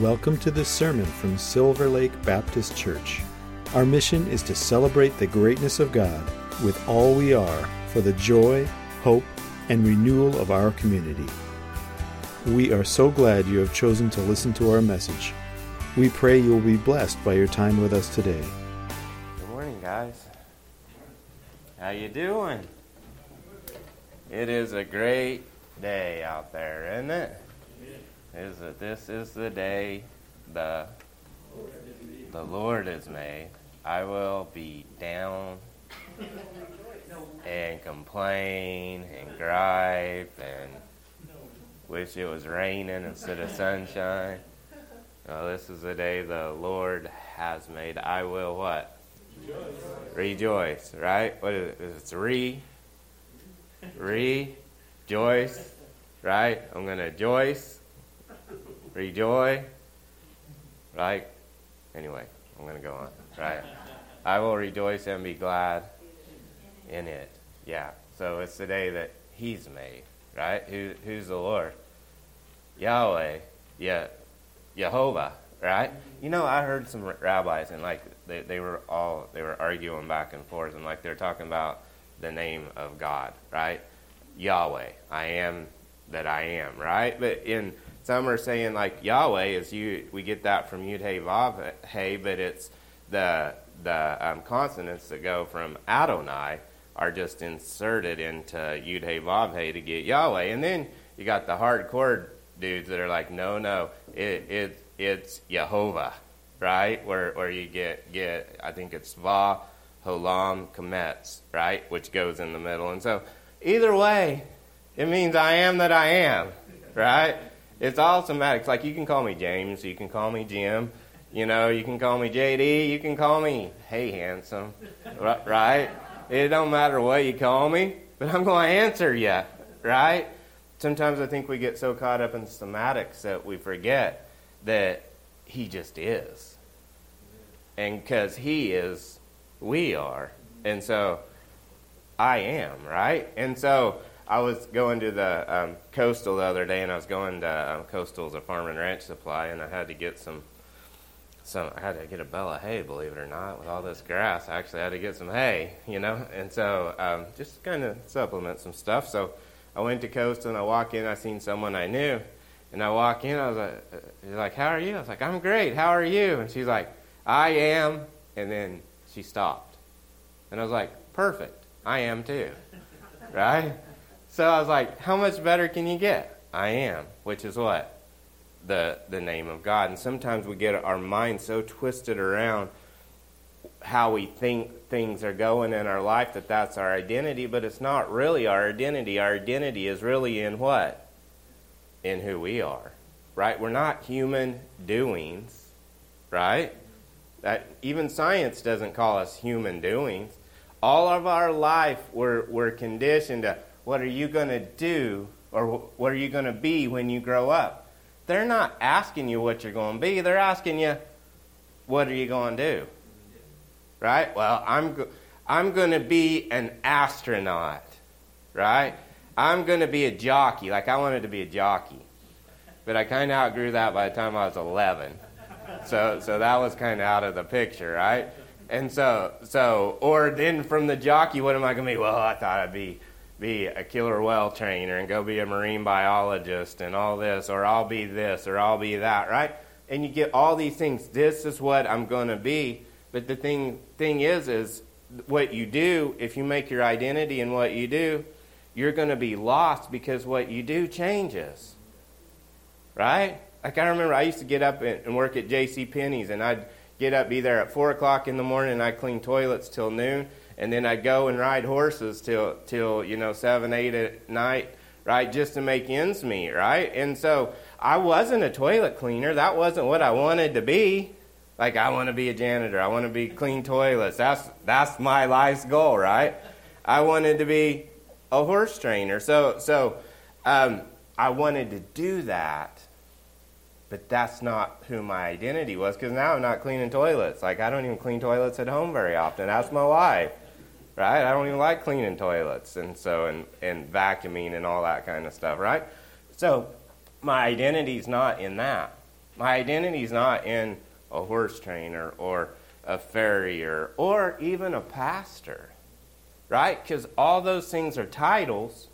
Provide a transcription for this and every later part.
Welcome to this sermon from Silver Lake Baptist Church. Our mission is to celebrate the greatness of God with all we are for the joy, hope, and renewal of our community. We are so glad you have chosen to listen to our message. We pray you will be blessed by your time with us today. Good morning, guys. How you doing? It is a great day out there, isn't it? Is that this is the day the the Lord has made. I will be down and complain and gripe and wish it was raining instead of sunshine. Well, this is the day the Lord has made. I will what? Rejoice. Rejoice, right? What is it? It's re, rejoice, right? I'm going to rejoice, rejoice, right? Anyway, I'm going to go on, right? I will rejoice and be glad in it. Yeah. So it's the day that He's made, right? Who, who's the Lord? Yahweh. Yeah. Jehovah, right? You know, I heard some rabbis and like they, they were all they were arguing back and forth and like they're talking about the name of God, right? Yahweh, I am that I am, right? But in some are saying like Yahweh is you. We get that from Yud Hey Vav Hey, but it's the the um, consonants that go from Adonai are just inserted into Yud Hey Vav Hey to get Yahweh, and then you got the hardcore dudes that are like, no, no, it, it it's Yehovah, right? Where where you get get I think it's Va, Holam, Kametz, right, which goes in the middle, and so either way, it means I am that I am, right? It's all semantics. Like you can call me James, you can call me Jim, you know, you can call me JD, you can call me Hey Handsome, right? It don't matter what you call me, but I'm going to answer you, right? Sometimes I think we get so caught up in semantics that we forget that He just is. And because He is, we are. And so I am, right? And so I was going to the um, Coastal the other day, and I was going to um, Coastal's a farm and ranch supply, and I had to get some some I had to get a bale of hay, believe it or not, with all this grass. I actually had to get some hay, you know, and so um, just kind of supplement some stuff. So I went to coastal, and I walk in, I seen someone I knew, and I walk in, I was like, uh, she's like, how are you? I was like, I'm great. How are you? And she's like, I am. And then she stopped, and I was like, perfect. I am too, right? So I was like, how much better can you get? I am, which is what the the name of God. And sometimes we get our mind so twisted around how we think things are going in our life that that's our identity, but it's not really our identity. Our identity is really in what? In who we are, right? We're not human doings, right? That even science doesn't call us human doings. All of our life, we're, we're conditioned to what are you going to do or what are you going to be when you grow up? They're not asking you what you're going to be. They're asking you, what are you going to do? right? Well, I'm, go- I'm going to be an astronaut, right? I'm going to be a jockey. Like, I wanted to be a jockey. But I kind of outgrew that by the time I was 11. So, so that was kind of out of the picture, right? And so, so, or then from the jockey, what am I going to be? Well, I thought I'd be, be a killer whale trainer and go be a marine biologist and all this, or I'll be this, or I'll be that, right? And you get all these things. This is what I'm going to be. But the thing thing is is what you do, if you make your identity in what you do, you're going to be lost because what you do changes. Right? Like I remember I used to get up and work at J.C. Penney's, and I'd get up, be there at 4 o'clock in the morning, and I'd clean toilets till noon, and then I'd go and ride horses till, till you know, 7, 8 at night, right, just to make ends meet, right? And so I wasn't a toilet cleaner. That wasn't what I wanted to be. Like I want to be a janitor. I want to be clean toilets. That's that's my life's goal, right? I wanted to be a horse trainer. So so um, I wanted to do that, but that's not who my identity was because now I'm not cleaning toilets. Like I don't even clean toilets at home very often. That's my wife, right? I don't even like cleaning toilets and so and and vacuuming and all that kind of stuff, right? So my identity's not in that. My identity is not in a horse trainer or a farrier or even a pastor, right? Because all those things are titles,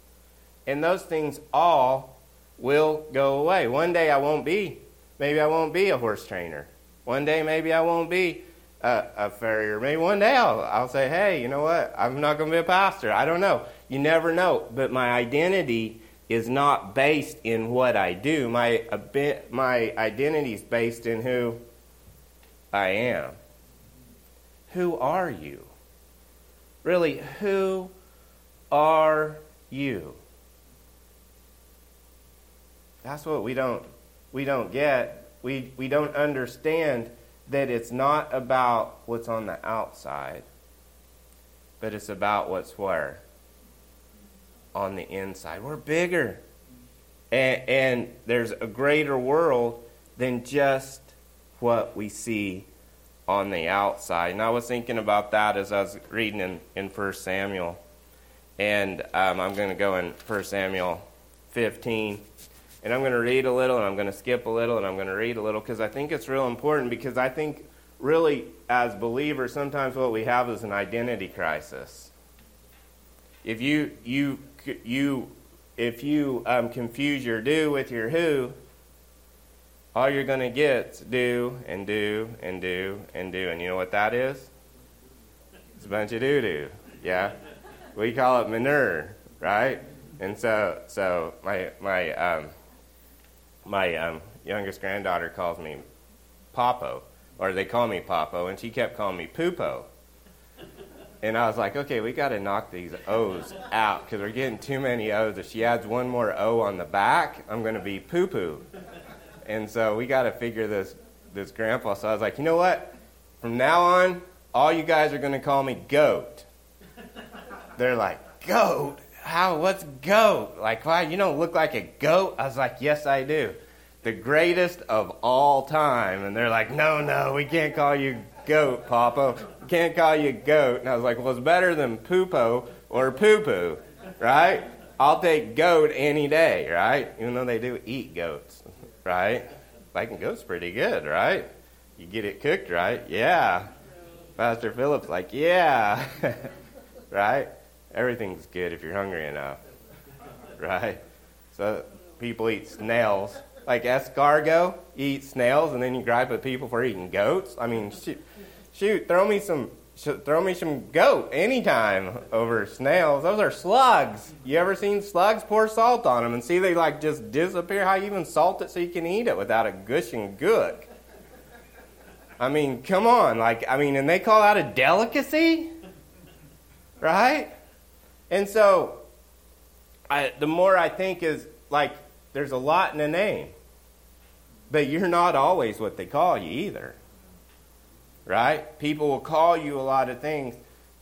and those things all will go away. One day I won't be, maybe I won't be a horse trainer. One day maybe I won't be a, a farrier. Maybe one day I'll, I'll say, hey, you know what? I'm not going to be a pastor. I don't know. You never know. But my identity is not based in what I do. My, my identity is based in who I am. Who are you? Really, who are you? That's what we don't we don't get. We we don't understand that it's not about what's on the outside, but it's about what's where? On the inside. We're bigger. And, and there's a greater world than just what we see on the outside. And I was thinking about that as I was reading in, in 1 Samuel. And um, I'm going to go in 1 Samuel 15. And I'm going to read a little, and I'm going to skip a little, and I'm going to read a little because I think it's real important. Because I think, really, as believers, sometimes what we have is an identity crisis. If you you you if you um, confuse your do with your who, all you're going to get is do and do and do and do. And you know what that is? It's a bunch of doo doo. Yeah? We call it manure, right? And so, so my, my, um, my um, youngest granddaughter calls me Popo, or they call me Popo, and she kept calling me Poopo. And I was like, okay, we got to knock these O's out because we're getting too many O's. If she adds one more O on the back, I'm going to be poo poo. And so we got to figure this this grandpa. So I was like, you know what? From now on, all you guys are going to call me goat. They're like, goat? How? What's goat? Like, why? You don't look like a goat. I was like, yes, I do. The greatest of all time. And they're like, no, no, we can't call you goat, Papa. We can't call you goat. And I was like, well, it's better than poopo or poo poo, right? I'll take goat any day, right? Even though they do eat goats right? Bacon goat's pretty good, right? You get it cooked right, yeah. Pastor Phillips, like, yeah, right? Everything's good if you're hungry enough, right? So people eat snails. Like escargot, eat snails, and then you gripe at people for eating goats. I mean, shoot, shoot throw me some throw me some goat anytime over snails. Those are slugs. You ever seen slugs? Pour salt on them and see they like just disappear. How you even salt it so you can eat it without a gushing gook? I mean, come on. Like, I mean, and they call that a delicacy? Right? And so, I, the more I think is like, there's a lot in a name. But you're not always what they call you either right? People will call you a lot of things,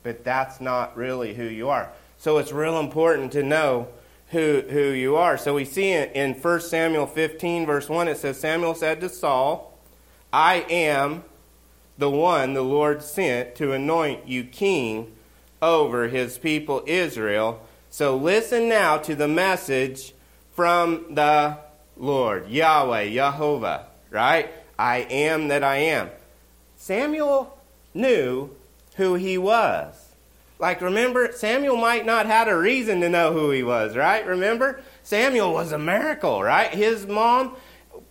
but that's not really who you are. So it's real important to know who, who you are. So we see in, in 1 Samuel 15, verse 1, it says, Samuel said to Saul, I am the one the Lord sent to anoint you king over his people Israel. So listen now to the message from the Lord, Yahweh, Jehovah, right? I am that I am. Samuel knew who he was. Like, remember, Samuel might not had a reason to know who he was, right? Remember? Samuel was a miracle, right? His mom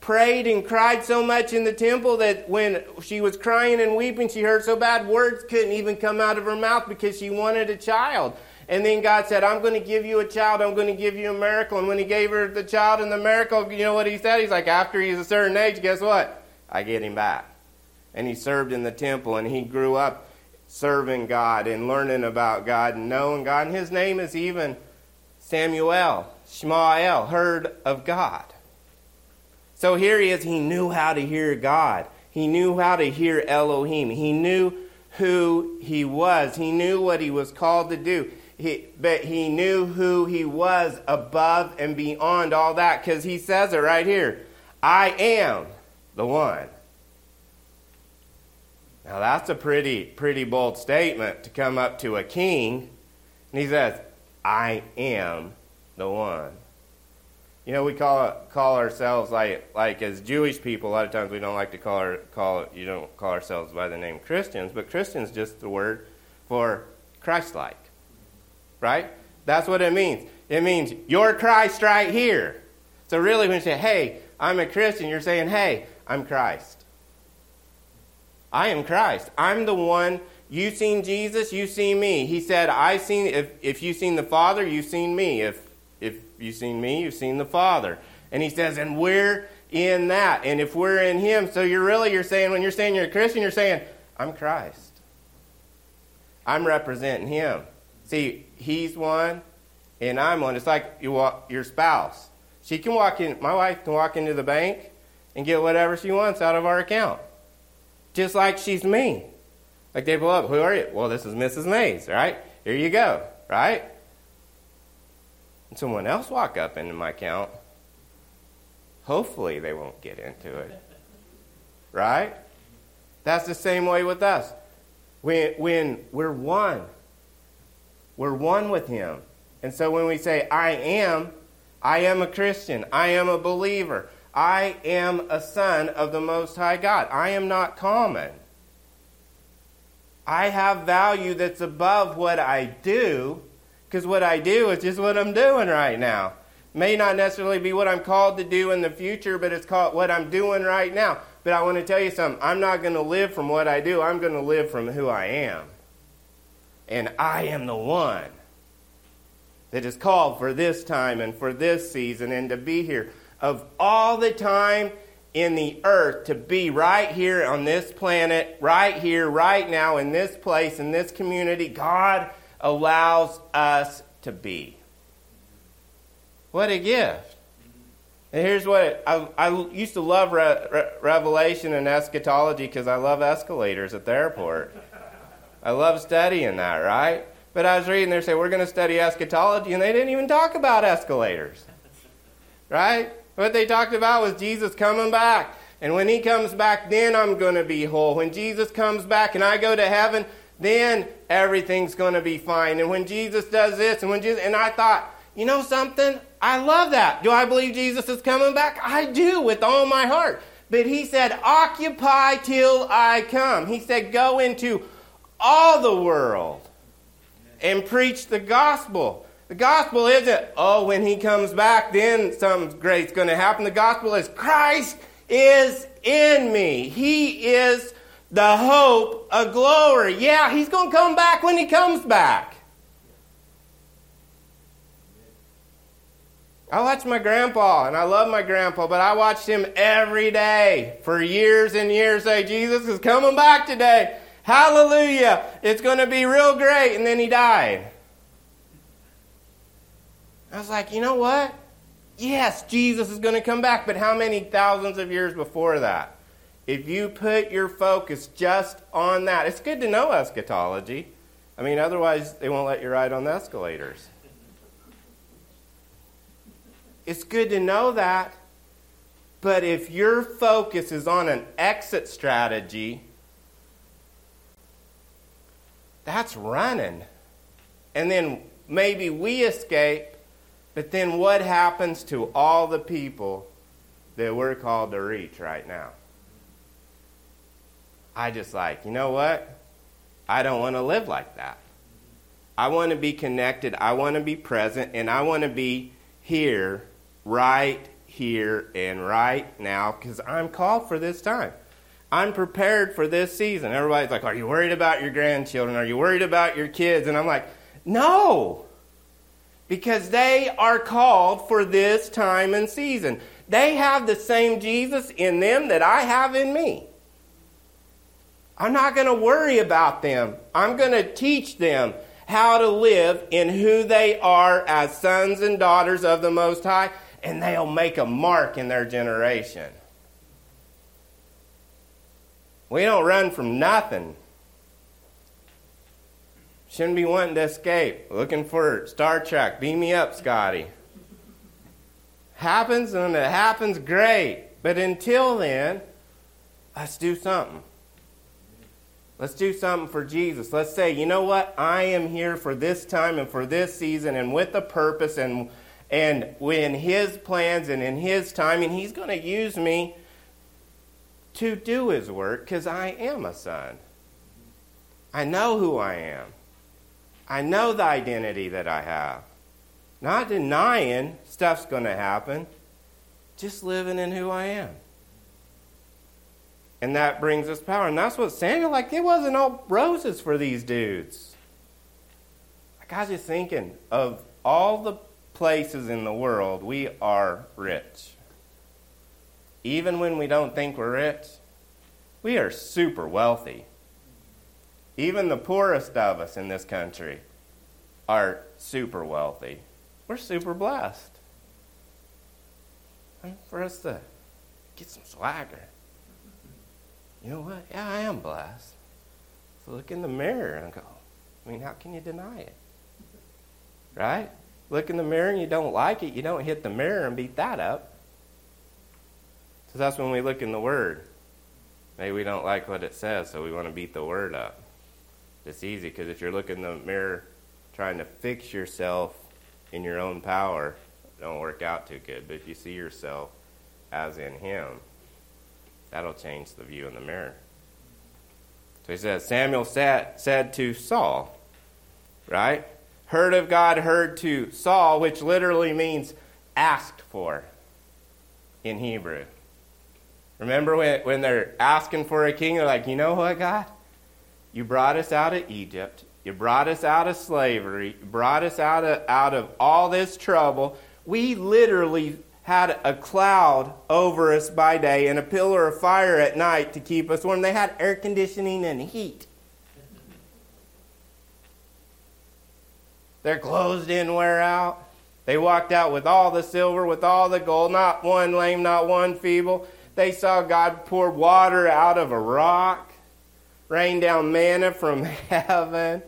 prayed and cried so much in the temple that when she was crying and weeping, she heard so bad words couldn't even come out of her mouth because she wanted a child. And then God said, I'm going to give you a child. I'm going to give you a miracle. And when he gave her the child and the miracle, you know what he said? He's like, after he's a certain age, guess what? I get him back and he served in the temple and he grew up serving God and learning about God and knowing God. And his name is even Samuel, Shmael, heard of God. So here he is. He knew how to hear God. He knew how to hear Elohim. He knew who he was. He knew what he was called to do. He, but he knew who he was above and beyond all that because he says it right here I am the one. Now that's a pretty, pretty bold statement to come up to a king. And he says, I am the one. You know, we call call ourselves like like as Jewish people. A lot of times we don't like to call our, call you don't call ourselves by the name Christians, but Christians just the word for Christ-like, right? That's what it means. It means you're Christ right here. So really, when you say, "Hey, I'm a Christian," you're saying, "Hey, I'm Christ. I am Christ. I'm the one." You've seen Jesus, you've seen me. He said, I've seen if if you've seen the Father, you've seen me. If if you've seen me, you've seen the Father. And he says, and we're in that. And if we're in him, so you're really you're saying when you're saying you're a Christian, you're saying, I'm Christ. I'm representing him. See, he's one and I'm one. It's like you walk, your spouse. She can walk in my wife can walk into the bank and get whatever she wants out of our account. Just like she's me. Like they pull up, who are you? Well, this is Mrs. Mays, right? Here you go, right? And someone else walk up into my account, hopefully they won't get into it. Right? That's the same way with us. When, when we're one, we're one with Him. And so when we say, I am, I am a Christian, I am a believer, I am a son of the Most High God, I am not common. I have value that's above what I do because what I do is just what I'm doing right now. May not necessarily be what I'm called to do in the future, but it's called what I'm doing right now. But I want to tell you something. I'm not going to live from what I do. I'm going to live from who I am. And I am the one that is called for this time and for this season and to be here. Of all the time in the earth, to be right here on this planet, right here, right now, in this place, in this community, God allows us to be. What a gift. And here's what I, I used to love re, re, Revelation and eschatology because I love escalators at the airport. I love studying that, right? But I was reading there, say, we're going to study eschatology, and they didn't even talk about escalators. Right? What they talked about was Jesus coming back. And when he comes back, then I'm going to be whole. When Jesus comes back and I go to heaven, then everything's going to be fine. And when Jesus does this, and when Jesus, and I thought, you know something? I love that. Do I believe Jesus is coming back? I do with all my heart. But he said, occupy till I come. He said, go into all the world and preach the gospel. The gospel isn't, oh, when he comes back, then something great's going to happen. The gospel is Christ is in me. He is the hope of glory. Yeah, he's going to come back when he comes back. I watched my grandpa, and I love my grandpa, but I watched him every day for years and years say, Jesus is coming back today. Hallelujah. It's going to be real great. And then he died. I was like, you know what? Yes, Jesus is going to come back, but how many thousands of years before that? If you put your focus just on that, it's good to know eschatology. I mean, otherwise, they won't let you ride on the escalators. It's good to know that. But if your focus is on an exit strategy, that's running. And then maybe we escape, but then what happens to all the people that we're called to reach right now? I just like, you know what? I don't want to live like that. I want to be connected. I want to be present. And I want to be here, right here, and right now because I'm called for this time. I'm prepared for this season. Everybody's like, Are you worried about your grandchildren? Are you worried about your kids? And I'm like, No. Because they are called for this time and season. They have the same Jesus in them that I have in me. I'm not going to worry about them. I'm going to teach them how to live in who they are as sons and daughters of the Most High, and they'll make a mark in their generation. We don't run from nothing. Shouldn't be wanting to escape, looking for Star Trek. Beam me up, Scotty. Happens, and it happens, great. But until then, let's do something. Let's do something for Jesus. Let's say, you know what? I am here for this time and for this season and with a purpose and And when His plans and in His timing, He's going to use me to do His work because I am a son. I know who I am. I know the identity that I have. Not denying stuff's going to happen, just living in who I am. And that brings us power. And that's what Samuel, like, it wasn't all roses for these dudes. Like, I was just thinking of all the places in the world, we are rich. Even when we don't think we're rich, we are super wealthy. Even the poorest of us in this country are super wealthy. We're super blessed. And for us to get some swagger. You know what? Yeah, I am blessed. So look in the mirror and go, I mean, how can you deny it? Right? Look in the mirror and you don't like it, you don't hit the mirror and beat that up. So that's when we look in the Word. Maybe we don't like what it says, so we want to beat the Word up. It's easy because if you're looking in the mirror trying to fix yourself in your own power, don't work out too good. But if you see yourself as in Him, that'll change the view in the mirror. So he says, Samuel said, said to Saul, right? Heard of God, heard to Saul, which literally means asked for in Hebrew. Remember when, when they're asking for a king, they're like, you know what, God? You brought us out of Egypt. You brought us out of slavery. You brought us out of, out of all this trouble. We literally had a cloud over us by day and a pillar of fire at night to keep us warm. They had air conditioning and heat. Their clothes didn't wear out. They walked out with all the silver, with all the gold, not one lame, not one feeble. They saw God pour water out of a rock, rain down manna from heaven.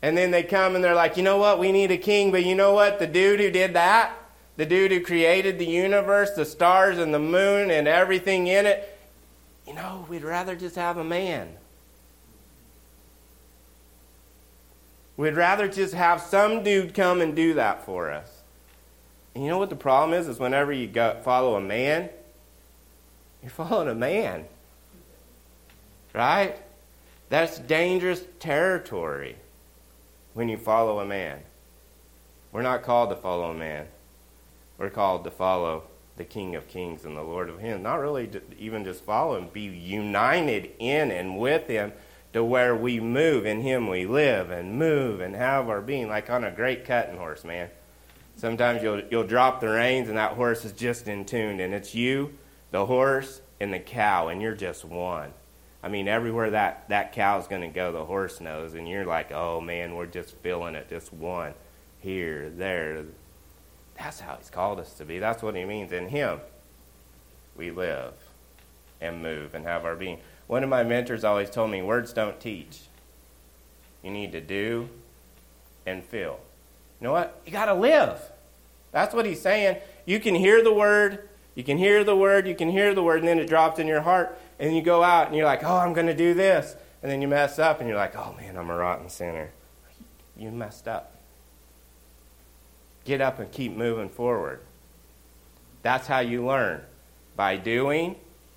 And then they come and they're like, you know what? We need a king, but you know what? The dude who did that, the dude who created the universe, the stars and the moon and everything in it, you know, we'd rather just have a man. We'd rather just have some dude come and do that for us. And you know what the problem is? Is whenever you go follow a man, you're following a man. Right? That's dangerous territory when you follow a man. We're not called to follow a man. We're called to follow the King of Kings and the Lord of Him. Not really even just follow Him, be united in and with Him to where we move. In Him we live and move and have our being, like on a great cutting horse, man. Sometimes you'll, you'll drop the reins and that horse is just in tune, and it's you, the horse, and the cow, and you're just one. I mean, everywhere that, that cow's going to go, the horse knows. And you're like, oh man, we're just feeling it, just one here, there. That's how he's called us to be. That's what he means. In him, we live and move and have our being. One of my mentors always told me words don't teach. You need to do and feel. You know what? You got to live. That's what he's saying. You can hear the word, you can hear the word, you can hear the word, and then it drops in your heart and you go out and you're like, oh, I'm going to do this. And then you mess up and you're like, oh man, I'm a rotten sinner. You messed up. Get up and keep moving forward. That's how you learn. By doing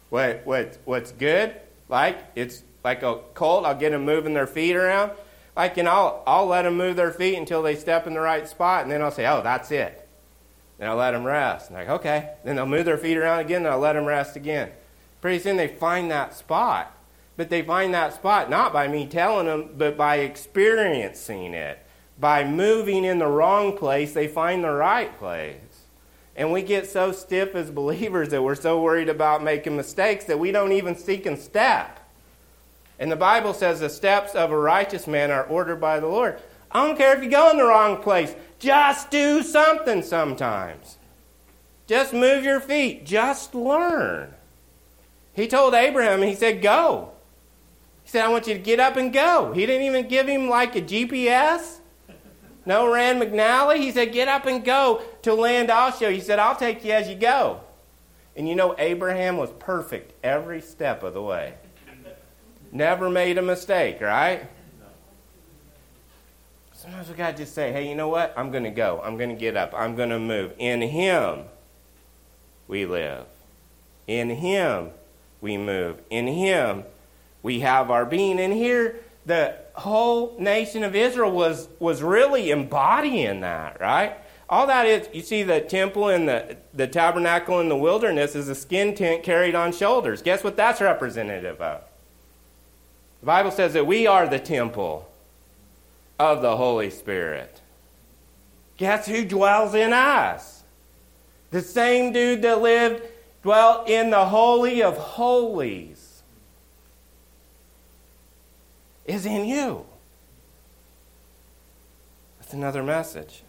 what, what, what's good. Like, it's like a colt, I'll get them moving their feet around. Like, and I'll, I'll let them move their feet until they step in the right spot, and then I'll say, oh, that's it. Then I'll let them rest. And like, okay. Then they'll move their feet around again, and I'll let them rest again. Pretty soon they find that spot. But they find that spot not by me telling them, but by experiencing it. By moving in the wrong place, they find the right place. And we get so stiff as believers that we're so worried about making mistakes that we don't even seek and step. And the Bible says the steps of a righteous man are ordered by the Lord. I don't care if you go in the wrong place, just do something sometimes. Just move your feet, just learn. He told Abraham, he said, Go. He said, I want you to get up and go. He didn't even give him like a GPS. No Rand McNally. He said, Get up and go to land you. He said, I'll take you as you go. And you know, Abraham was perfect every step of the way. Never made a mistake, right? Sometimes we got to just say, hey, you know what? I'm going to go. I'm going to get up. I'm going to move. In Him we live. In Him we move. In Him we have our being. And here, the whole nation of Israel was, was really embodying that, right? All that is, you see, the temple and the, the tabernacle in the wilderness is a skin tent carried on shoulders. Guess what that's representative of? The Bible says that we are the temple of the Holy Spirit. Guess who dwells in us? The same dude that lived, dwelt in the Holy of Holies is in you. That's another message.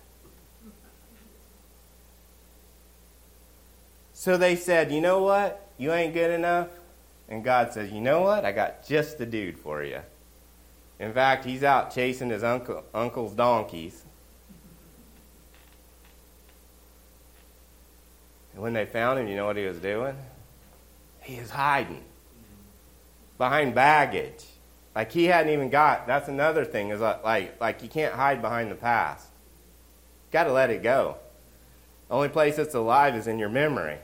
So they said, You know what? You ain't good enough. And God says, You know what? I got just the dude for you. In fact, he's out chasing his uncle, uncle's donkeys. And when they found him, you know what he was doing? He was hiding behind baggage. Like he hadn't even got. That's another thing is like like, like you can't hide behind the past. Got to let it go. The only place that's alive is in your memory.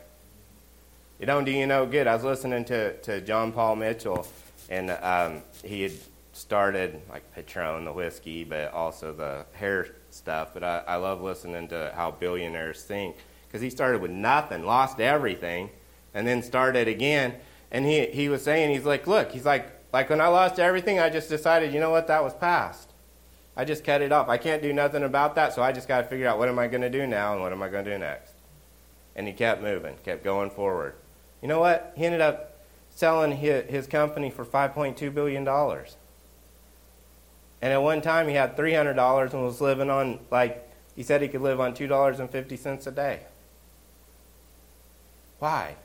You don't do you no good. I was listening to, to John Paul Mitchell, and um, he had started like Patron, the whiskey, but also the hair stuff. But I, I love listening to how billionaires think because he started with nothing, lost everything, and then started again. And he, he was saying, he's like, look, he's like, like when I lost everything, I just decided, you know what, that was past. I just cut it off. I can't do nothing about that, so I just got to figure out what am I going to do now and what am I going to do next. And he kept moving, kept going forward. You know what? He ended up selling his, company for $5.2 billion. And at one time, he had $300 and was living on, like, he said he could live on $2.50 a day. Why?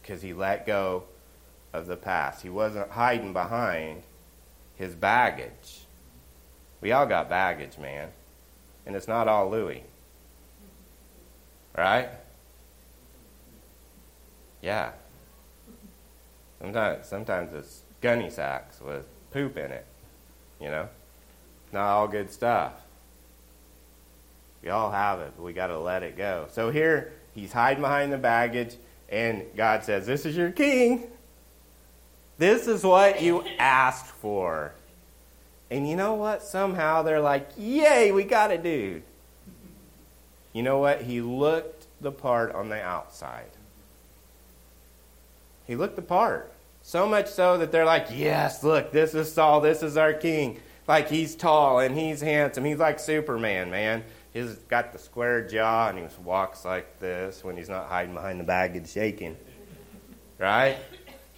Because he let go of the past. He wasn't hiding behind his baggage. We all got baggage, man. And it's not all Louis. Right? Yeah. Sometimes, sometimes it's gunny sacks with poop in it, you know? not all good stuff. We all have it, but we got to let it go. So here, he's hiding behind the baggage, and God says, This is your king. This is what you asked for. And you know what? Somehow they're like, Yay, we got a dude. You know what? He looked the part on the outside. He looked the part. So much so that they're like, Yes, look, this is Saul, this is our king like he's tall and he's handsome. He's like Superman, man. He's got the square jaw and he walks like this when he's not hiding behind the baggage shaking. Right?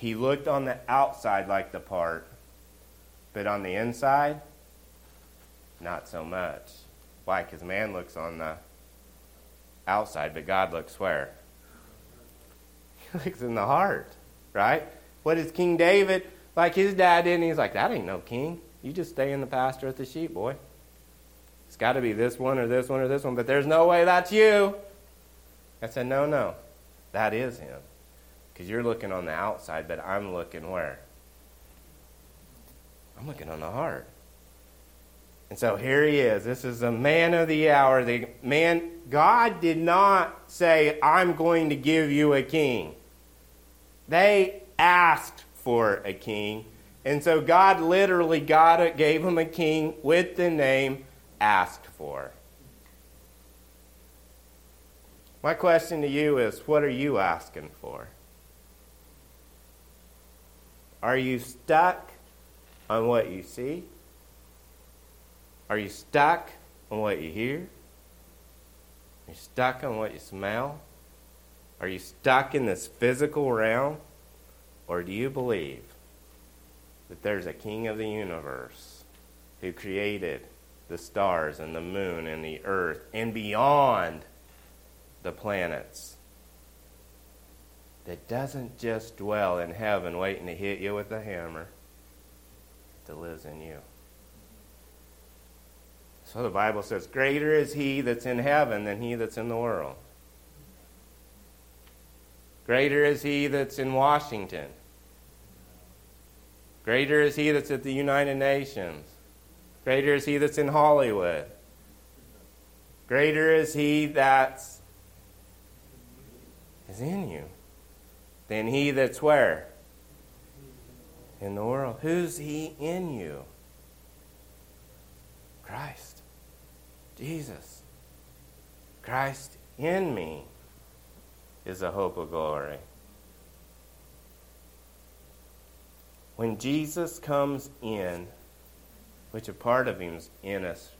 He looked on the outside like the part, but on the inside, not so much. Why? Because man looks on the outside, but God looks where? He looks in the heart, right? What is King David like his dad did? And he's like, that ain't no king. You just stay in the pasture with the sheep, boy. It's got to be this one or this one or this one, but there's no way that's you. I said, No, no, that is him. Because you're looking on the outside, but I'm looking where? I'm looking on the heart. And so here he is. This is the man of the hour. The man, God did not say, I'm going to give you a king. They asked for a king. And so God literally God gave him a king with the name asked for. My question to you is what are you asking for? Are you stuck on what you see? Are you stuck on what you hear? Are you stuck on what you smell? Are you stuck in this physical realm? Or do you believe that there's a king of the universe who created the stars and the moon and the earth and beyond the planets that doesn't just dwell in heaven waiting to hit you with a hammer, that lives in you. So the Bible says, Greater is he that's in heaven than he that's in the world. Greater is he that's in Washington Greater is he that's at the United Nations. Greater is he that's in Hollywood. Greater is he that's is in you than he that's where? In the world. Who's he in you? Christ. Jesus. Christ in me is the hope of glory. When Jesus comes in, which a part of him's in us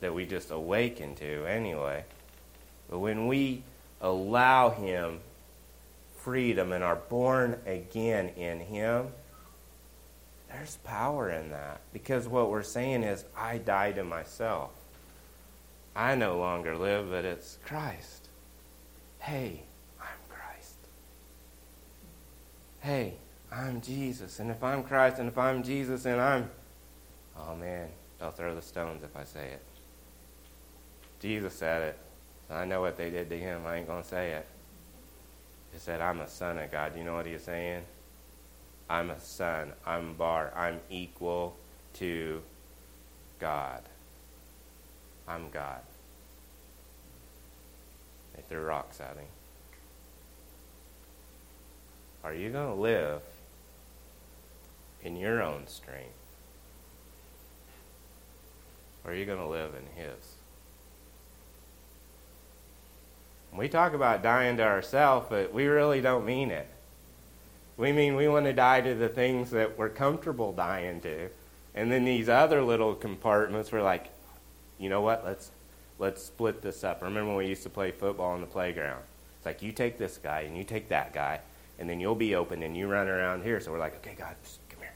that we just awaken to anyway, but when we allow him freedom and are born again in him, there's power in that. Because what we're saying is, I die to myself. I no longer live, but it's Christ. Hey, I'm Christ. Hey, I'm Jesus. And if I'm Christ and if I'm Jesus and I'm. Oh man, they'll throw the stones if I say it. Jesus said it. I know what they did to him. I ain't going to say it. He said, I'm a son of God. You know what he's saying? I'm a son. I'm bar. I'm equal to God. I'm God. They threw rocks at him. Are you going to live in your own strength? Or are you going to live in His? We talk about dying to ourselves, but we really don't mean it. We mean we want to die to the things that we're comfortable dying to. And then these other little compartments, we're like, you know what? Let's let's split this up. Remember when we used to play football on the playground? It's like you take this guy and you take that guy, and then you'll be open and you run around here. So we're like, okay, God, come here.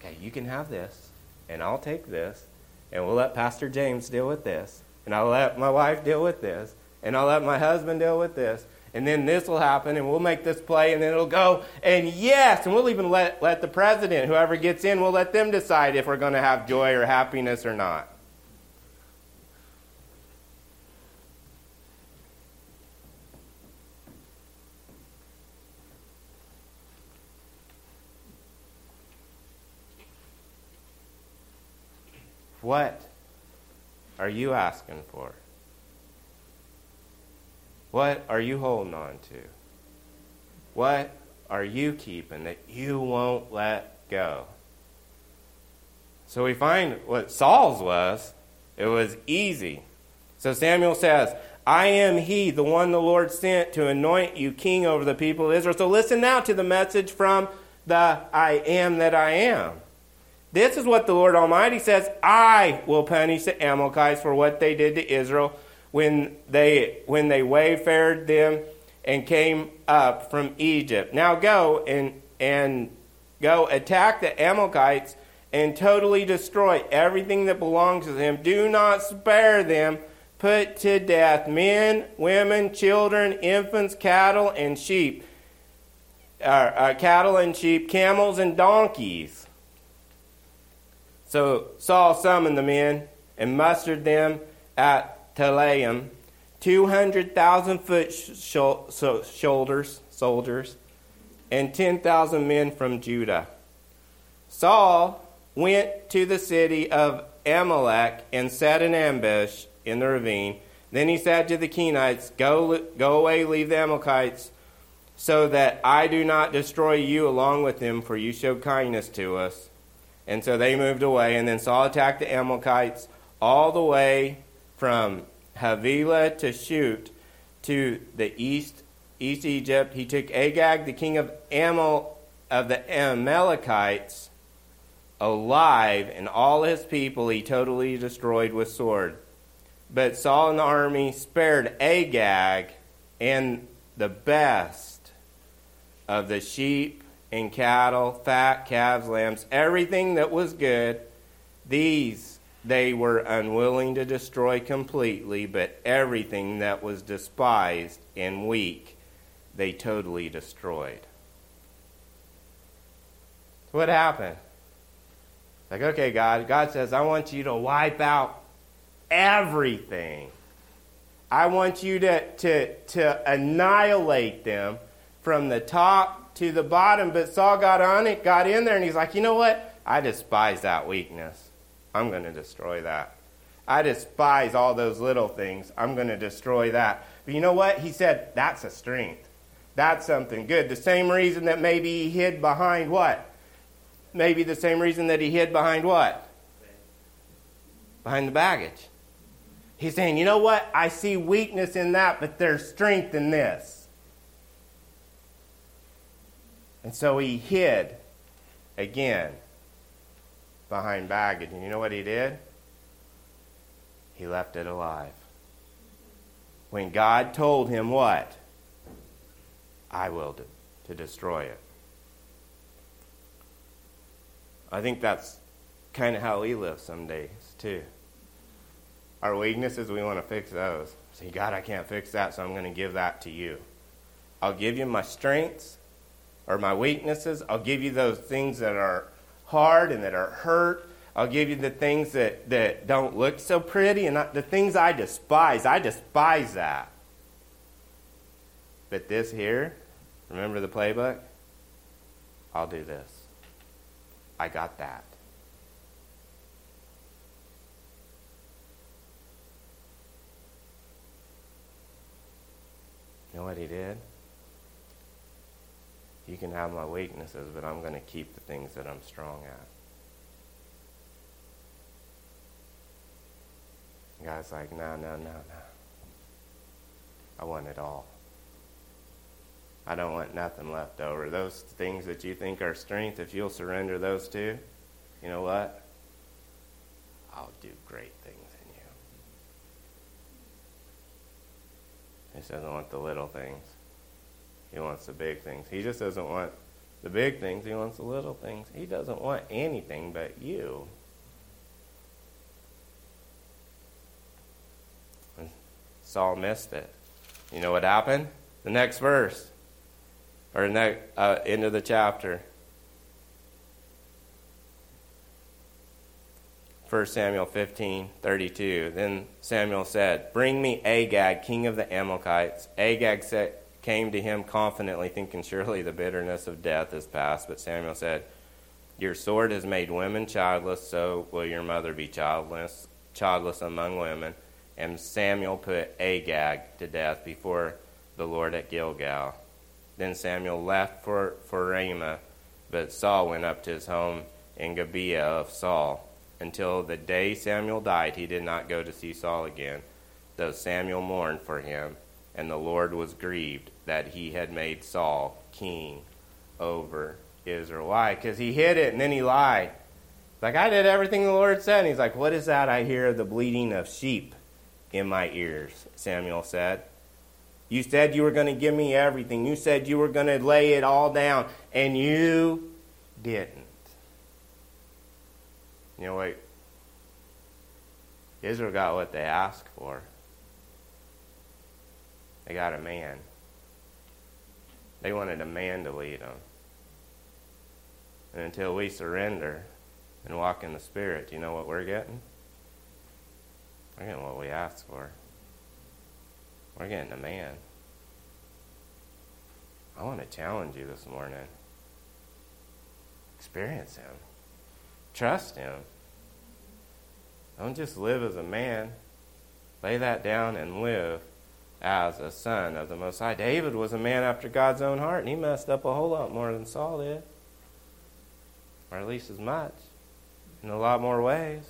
Okay, you can have this, and I'll take this, and we'll let Pastor James deal with this, and I'll let my wife deal with this, and I'll let my husband deal with this, and then this will happen, and we'll make this play, and then it'll go, and yes, and we'll even let, let the president, whoever gets in, we'll let them decide if we're going to have joy or happiness or not. What are you asking for? What are you holding on to? What are you keeping that you won't let go? So we find what Saul's was. It was easy. So Samuel says, I am he, the one the Lord sent to anoint you king over the people of Israel. So listen now to the message from the I am that I am. This is what the Lord Almighty says I will punish the Amalekites for what they did to Israel when they when they wayfared them and came up from Egypt. Now go and and go attack the Amalekites and totally destroy everything that belongs to them. Do not spare them. Put to death men, women, children, infants, cattle, and sheep. Uh, uh, cattle and sheep, camels and donkeys. So Saul summoned the men and mustered them at Telaim, 200,000 foot shoulders, soldiers, and 10,000 men from Judah. Saul went to the city of Amalek and set an ambush in the ravine. Then he said to the Kenites, Go, go away, leave the Amalekites, so that I do not destroy you along with them, for you showed kindness to us. And so they moved away, and then Saul attacked the Amalekites all the way from Havilah to Shur to the east east Egypt. He took Agag, the king of Amal of the Amalekites, alive, and all his people he totally destroyed with sword. But Saul and the army spared Agag and the best of the sheep and cattle, fat calves, lambs, everything that was good. These they were unwilling to destroy completely, but everything that was despised and weak, they totally destroyed. What happened? Like, okay, God, God says, I want you to wipe out everything. I want you to, to, to annihilate them from the top to the bottom. But Saul got on it, got in there, and he's like, you know what? I despise that weakness. I'm going to destroy that. I despise all those little things. I'm going to destroy that. But you know what? He said, that's a strength. That's something good. The same reason that maybe he hid behind what? Maybe the same reason that he hid behind what? Behind the baggage. He's saying, you know what? I see weakness in that, but there's strength in this. And so he hid again behind baggage. And you know what he did? He left it alive. When God told him what? I will do, to destroy it. I think that's kind of how we live some days, too. Our weaknesses, we want to fix those. Say, God, I can't fix that, so I'm going to give that to you. I'll give you my strengths or my weaknesses. I'll give you those things that are hard and that are hurt. I'll give you the things that, that don't look so pretty and the things I despise. I despise that. But this here, remember the playbook? I'll do this. I got that. You know what he did? You can have my weaknesses, but I'm going to keep the things that I'm strong at. God's like, no, no, no, no. I want it all. I don't want nothing left over. Those things that you think are strength, if you'll surrender those to, you know what? I'll do great things in you. He doesn't want the little things. He wants the big things. He just doesn't want the big things. He wants the little things. He doesn't want anything but you. And Saul missed it. You know what happened? The next verse or next, uh, end of the chapter. 1 Samuel 15, 32. Then Samuel said, Bring me Agag, king of the Amalekites. Agag said, came to him confidently, thinking, Surely the bitterness of death is past. But Samuel said, Your sword has made women childless, so will your mother be childless, childless among women. And Samuel put Agag to death before the Lord at Gilgal. Then Samuel left for, for Ramah, but Saul went up to his home in Gibeah of Saul. Until the day Samuel died, he did not go to see Saul again, though Samuel mourned for him, and the Lord was grieved that he had made Saul king over Israel. Why? Because he hid it and then he lied. Like, I did everything the Lord said. And he's like, What is that? I hear the bleating of sheep in my ears, Samuel said. You said you were going to give me everything. You said you were going to lay it all down, and you didn't. You know what? Israel got what they asked for. They got a man. They wanted a man to lead them. And until we surrender and walk in the Spirit, do you know what we're getting? We're getting what we asked for. We're getting a man. I want to challenge you this morning. Experience him. Trust him. Don't just live as a man. Lay that down and live as a son of the Most High. David was a man after God's own heart, and he messed up a whole lot more than Saul did. Or at least as much. In a lot more ways.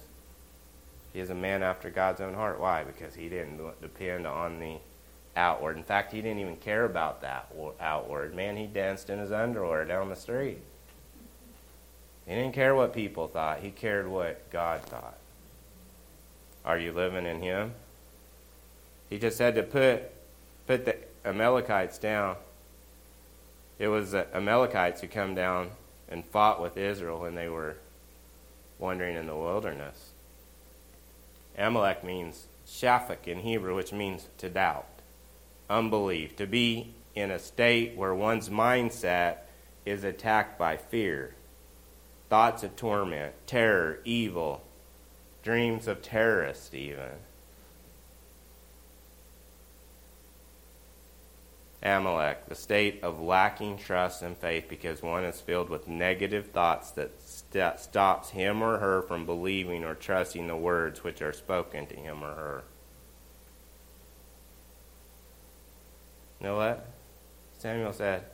He is a man after God's own heart. Why? Because he didn't depend on the outward. In fact, he didn't even care about that outward. Man, he danced in his underwear down the street. He didn't care what people thought, he cared what God thought. Are you living in him? He just had to put, put the Amalekites down. It was the Amalekites who come down and fought with Israel when they were wandering in the wilderness. Amalek means safek in Hebrew, which means to doubt unbelief, to be in a state where one's mindset is attacked by fear, thoughts of torment, terror, evil, dreams of terrorists, even. Amalek, the state of lacking trust and faith because one is filled with negative thoughts that st- stops him or her from believing or trusting the words which are spoken to him or her. You know what? Samuel said,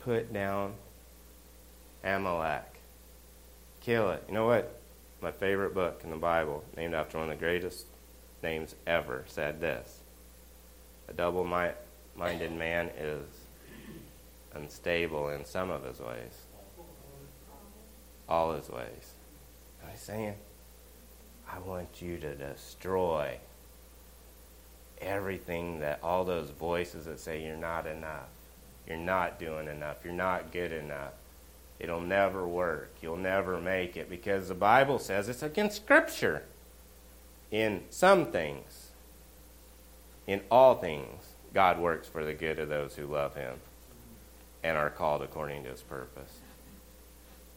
Put down Amalek. Kill it. You know what? My favorite book in the Bible, named after one of the greatest names ever, said this A double minded man is unstable in some of his ways, all his ways. And he's saying, I want you to destroy everything that all those voices that say you're not enough, you're not doing enough, you're not good enough. It'll never work. You'll never make it because the Bible says it's against Scripture in some things. In all things, God works for the good of those who love Him and are called according to His purpose.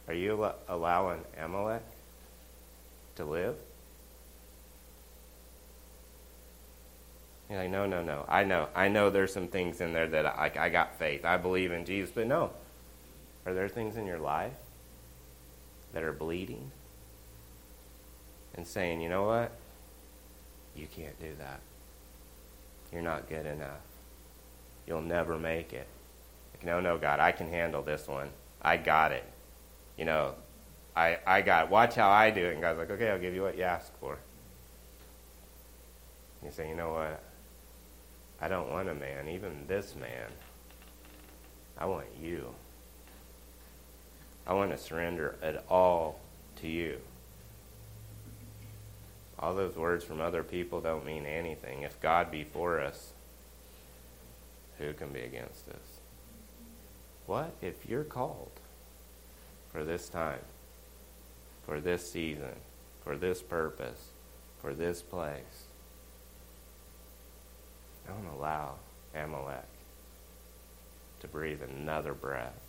Are you allowing Amalek to live? You're like, no, no, no. I know. I know there's some things in there that I, I got faith. I believe in Jesus. But no. Are there things in your life that are bleeding and saying, you know what? You can't do that. You're not good enough. You'll never make it. Like, no, no, God, I can handle this one. I got it. You know, I, I got it. Watch how I do it. And God's like, okay, I'll give you what you ask for. You say, you know what? I don't want a man, even this man. I want you. I want to surrender it all to you. All those words from other people don't mean anything. If God be for us, who can be against us? What if you're called for this time, for this season, for this purpose, for this place? Don't allow Amalek to breathe another breath.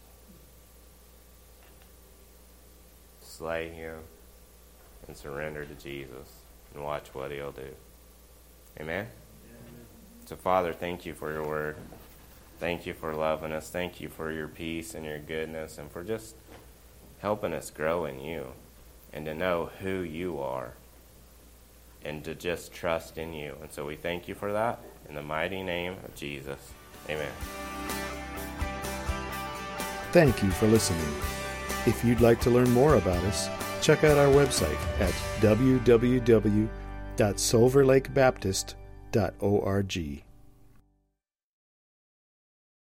Slay him and surrender to Jesus and watch what he'll do. Amen? So, Father, thank you for your word. Thank you for loving us. Thank you for your peace and your goodness and for just helping us grow in you and to know who you are and to just trust in you. And so we thank you for that. In the mighty name of Jesus. Amen. Thank you for listening. If you'd like to learn more about us, check out our website at www.silverlakebaptist.org.